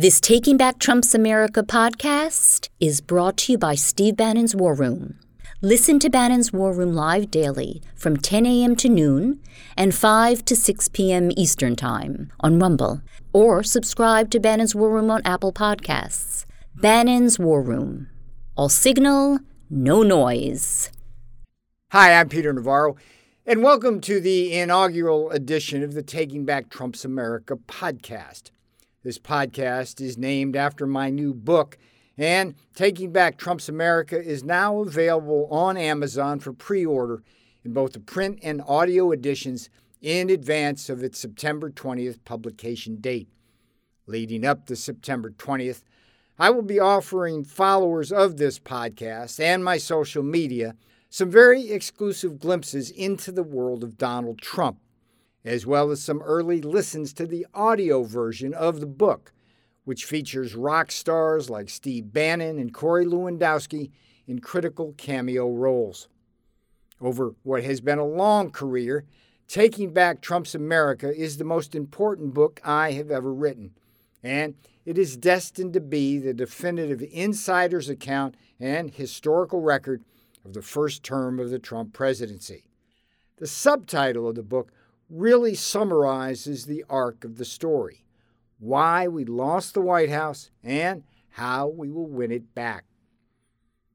This Taking Back Trump's America podcast is brought to you by Steve Bannon's War Room. Listen to Bannon's War Room live daily from 10 a.m. to noon and 5 to 6 p.m. Eastern Time on Rumble, or subscribe to Bannon's War Room on Apple Podcasts. Bannon's War Room. All signal, no noise. Hi, I'm Peter Navarro, and welcome to the inaugural edition of the Taking Back Trump's America podcast. This podcast is named after my new book, and Taking Back Trump's America is now available on Amazon for pre order in both the print and audio editions in advance of its September 20th publication date. Leading up to September 20th, I will be offering followers of this podcast and my social media some very exclusive glimpses into the world of Donald Trump as well as some early listens to the audio version of the book, which features rock stars like Steve Bannon and Corey Lewandowski in critical cameo roles. Over what has been a long career, Taking Back Trump's America is the most important book I have ever written, and it is destined to be the definitive insider's account and historical record of the first term of the Trump presidency. The subtitle of the book really summarizes the arc of the story why we lost the White House and how we will win it back.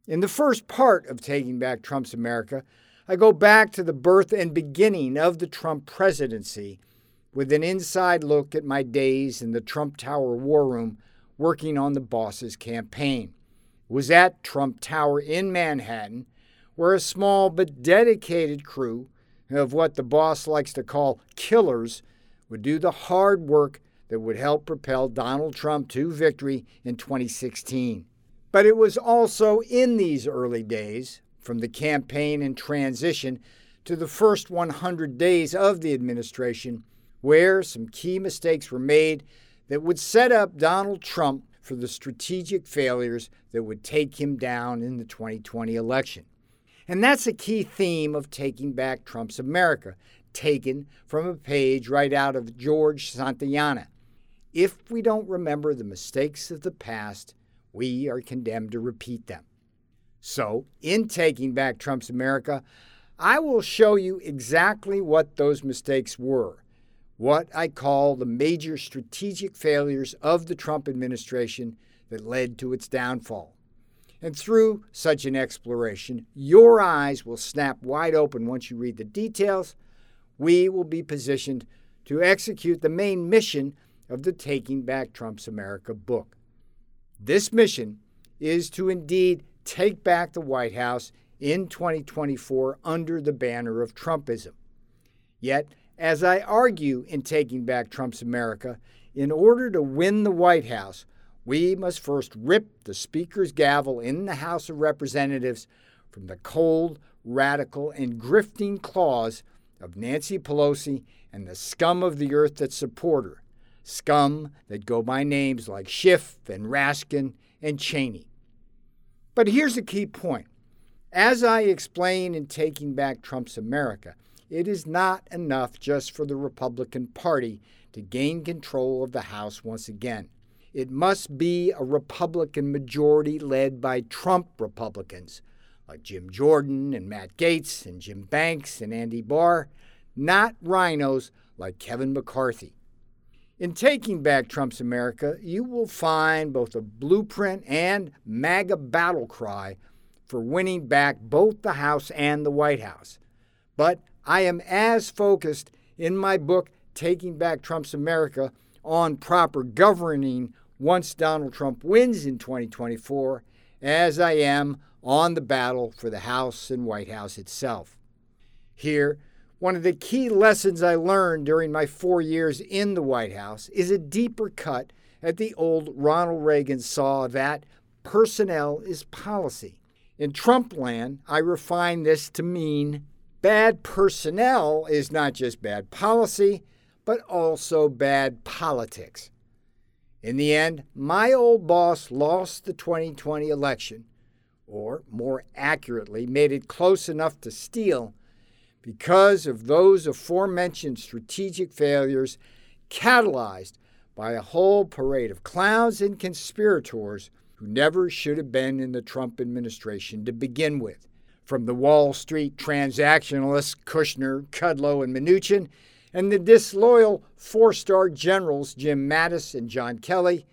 In the first part of Taking Back Trump's America, I go back to the birth and beginning of the Trump presidency with an inside look at my days in the Trump Tower war room working on the boss's campaign. It was at Trump Tower in Manhattan where a small but dedicated crew of what the boss likes to call killers would do the hard work that would help propel Donald Trump to victory in 2016. But it was also in these early days, from the campaign and transition to the first 100 days of the administration, where some key mistakes were made that would set up Donald Trump for the strategic failures that would take him down in the 2020 election. And that's a key theme of Taking Back Trump's America, taken from a page right out of George Santayana. If we don't remember the mistakes of the past, we are condemned to repeat them. So, in Taking Back Trump's America, I will show you exactly what those mistakes were, what I call the major strategic failures of the Trump administration that led to its downfall. And through such an exploration, your eyes will snap wide open once you read the details. We will be positioned to execute the main mission of the Taking Back Trump's America book. This mission is to indeed take back the White House in 2024 under the banner of Trumpism. Yet, as I argue in Taking Back Trump's America, in order to win the White House, we must first rip the Speaker's gavel in the House of Representatives from the cold, radical, and grifting claws of Nancy Pelosi and the scum of the earth that support her, scum that go by names like Schiff and Raskin and Cheney. But here's a key point. As I explain in Taking Back Trump's America, it is not enough just for the Republican Party to gain control of the House once again. It must be a Republican majority led by Trump Republicans, like Jim Jordan and Matt Gaetz and Jim Banks and Andy Barr, not RINOs like Kevin McCarthy. In Taking Back Trump's America, you will find both a blueprint and MAGA battle cry for winning back both the House and the White House. But I am as focused in my book, Taking Back Trump's America, on proper governing once Donald Trump wins in 2024 as I am on the battle for the House and White House itself. Here, one of the key lessons I learned during my four years in the White House is a deeper cut at the old Ronald Reagan saw that personnel is policy. In Trump land, I refine this to mean bad personnel is not just bad policy, but also bad politics. In the end, my old boss lost the 2020 election, or more accurately, made it close enough to steal because of those aforementioned strategic failures catalyzed by a whole parade of clowns and conspirators who never should have been in the Trump administration to begin with. From the Wall Street transactionalists Kushner, Kudlow, and Mnuchin, and the disloyal four star generals Jim Mattis and John Kelly,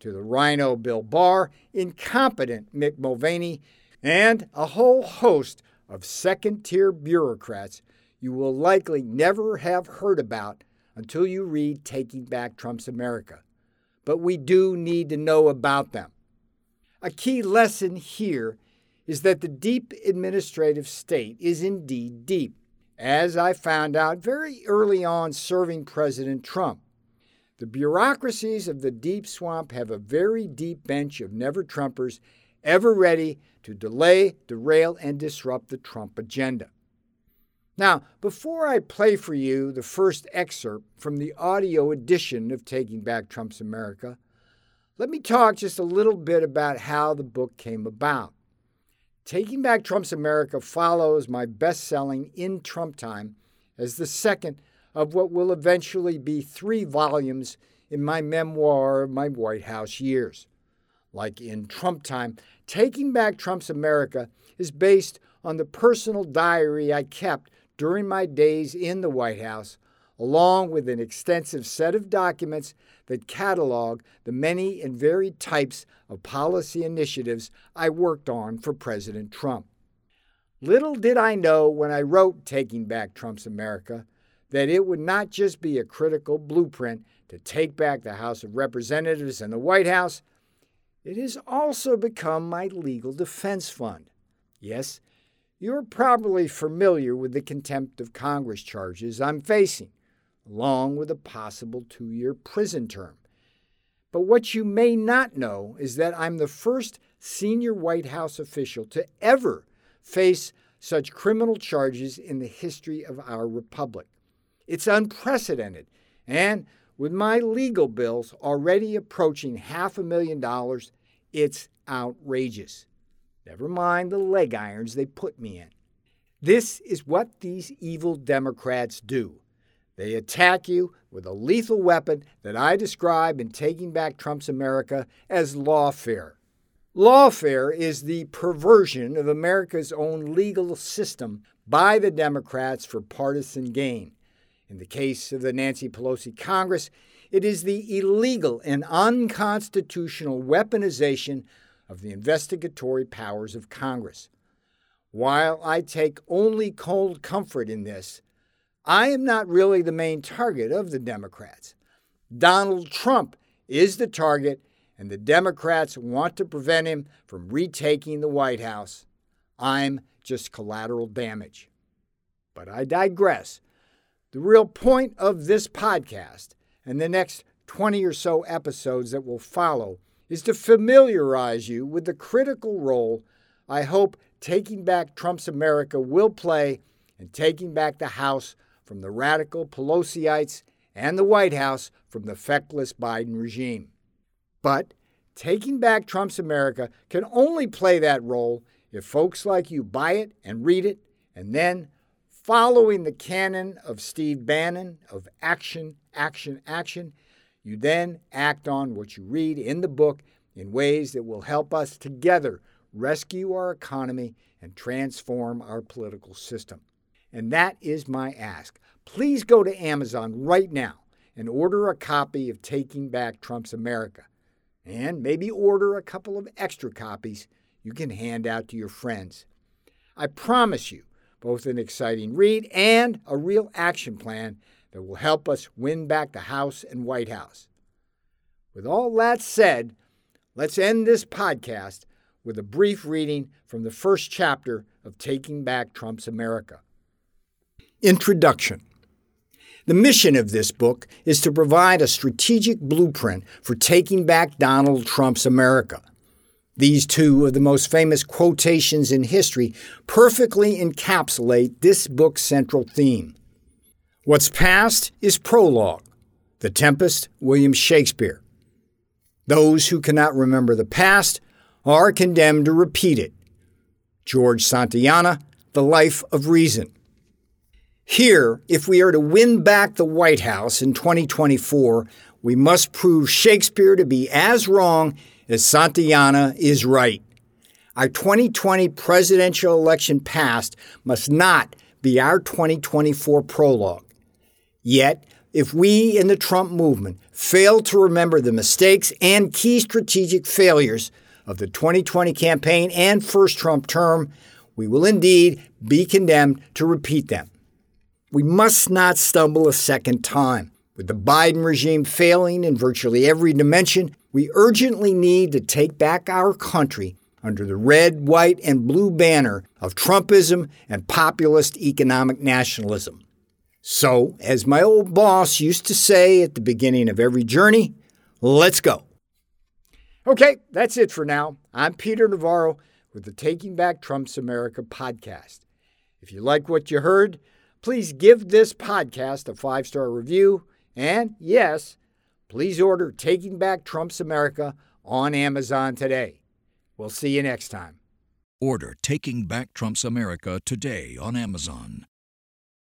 to the RINO Bill Barr, incompetent Mick Mulvaney, and a whole host of second tier bureaucrats you will likely never have heard about until you read Taking Back Trump's America. But we do need to know about them. A key lesson here is that the deep administrative state is indeed deep, as I found out very early on serving President Trump. The bureaucracies of the deep swamp have a very deep bench of never Trumpers ever ready to delay, derail, and disrupt the Trump agenda. Now, before I play for you the first excerpt from the audio edition of Taking Back Trump's America, let me talk just a little bit about how the book came about. Taking Back Trump's America follows my best selling In Trump Time as the second of what will eventually be three volumes in my memoir of my White House years. Like in Trump Time, Taking Back Trump's America is based on the personal diary I kept during my days in the White House, along with an extensive set of documents that catalog the many and varied types of policy initiatives I worked on for President Trump. Little did I know when I wrote Taking Back Trump's America that it would not just be a critical blueprint to take back the House of Representatives and the White House, it has also become my legal defense fund. Yes, you're probably familiar with the contempt of Congress charges I'm facing, along with a possible two year prison term. But what you may not know is that I'm the first senior White House official to ever face such criminal charges in the history of our republic. It's unprecedented, and with my legal bills already approaching half a million dollars, it's outrageous. Never mind the leg irons they put me in. This is what these evil Democrats do. They attack you with a lethal weapon that I describe in Taking Back Trump's America as lawfare. Lawfare is the perversion of America's own legal system by the Democrats for partisan gain. In the case of the Nancy Pelosi Congress, it is the illegal and unconstitutional weaponization of the investigatory powers of Congress. While I take only cold comfort in this, I am not really the main target of the Democrats. Donald Trump is the target, and the Democrats want to prevent him from retaking the White House. I'm just collateral damage. But I digress. The real point of this podcast and the next 20 or so episodes that will follow is to familiarize you with the critical role I hope Taking Back Trump's America will play in taking back the House from the radical Pelosiites and the White House from the feckless Biden regime. But Taking Back Trump's America can only play that role if folks like you buy it and read it, and then, following the canon of Steve Bannon of action, action, action, you then act on what you read in the book in ways that will help us together rescue our economy and transform our political system. And that is my ask. Please go to Amazon right now and order a copy of Taking Back Trump's America. And maybe order a couple of extra copies you can hand out to your friends. I promise you both an exciting read and a real action plan that will help us win back the House and White House. With all that said, let's end this podcast with a brief reading from the first chapter of Taking Back Trump's America. Introduction The mission of this book is to provide a strategic blueprint for taking back Donald Trump's America. These two of the most famous quotations in history perfectly encapsulate this book's central theme. What's past is prologue. The Tempest, William Shakespeare. Those who cannot remember the past are condemned to repeat it. George Santayana, The Life of Reason. Here, if we are to win back the White House in 2024, we must prove Shakespeare to be as wrong as Santayana is right. Our 2020 presidential election past must not be our 2024 prologue. Yet, if we in the Trump movement fail to remember the mistakes and key strategic failures of the 2020 campaign and first Trump term, we will indeed be condemned to repeat them. We must not stumble a second time. With the Biden regime failing in virtually every dimension, we urgently need to take back our country under the red, white, and blue banner of Trumpism and populist economic nationalism. So, as my old boss used to say at the beginning of every journey, let's go. Okay, that's it for now. I'm Peter Navarro with the Taking Back Trump's America podcast. If you like what you heard, please give this podcast a five star review. And yes, please order Taking Back Trump's America on Amazon today. We'll see you next time. Order Taking Back Trump's America today on Amazon.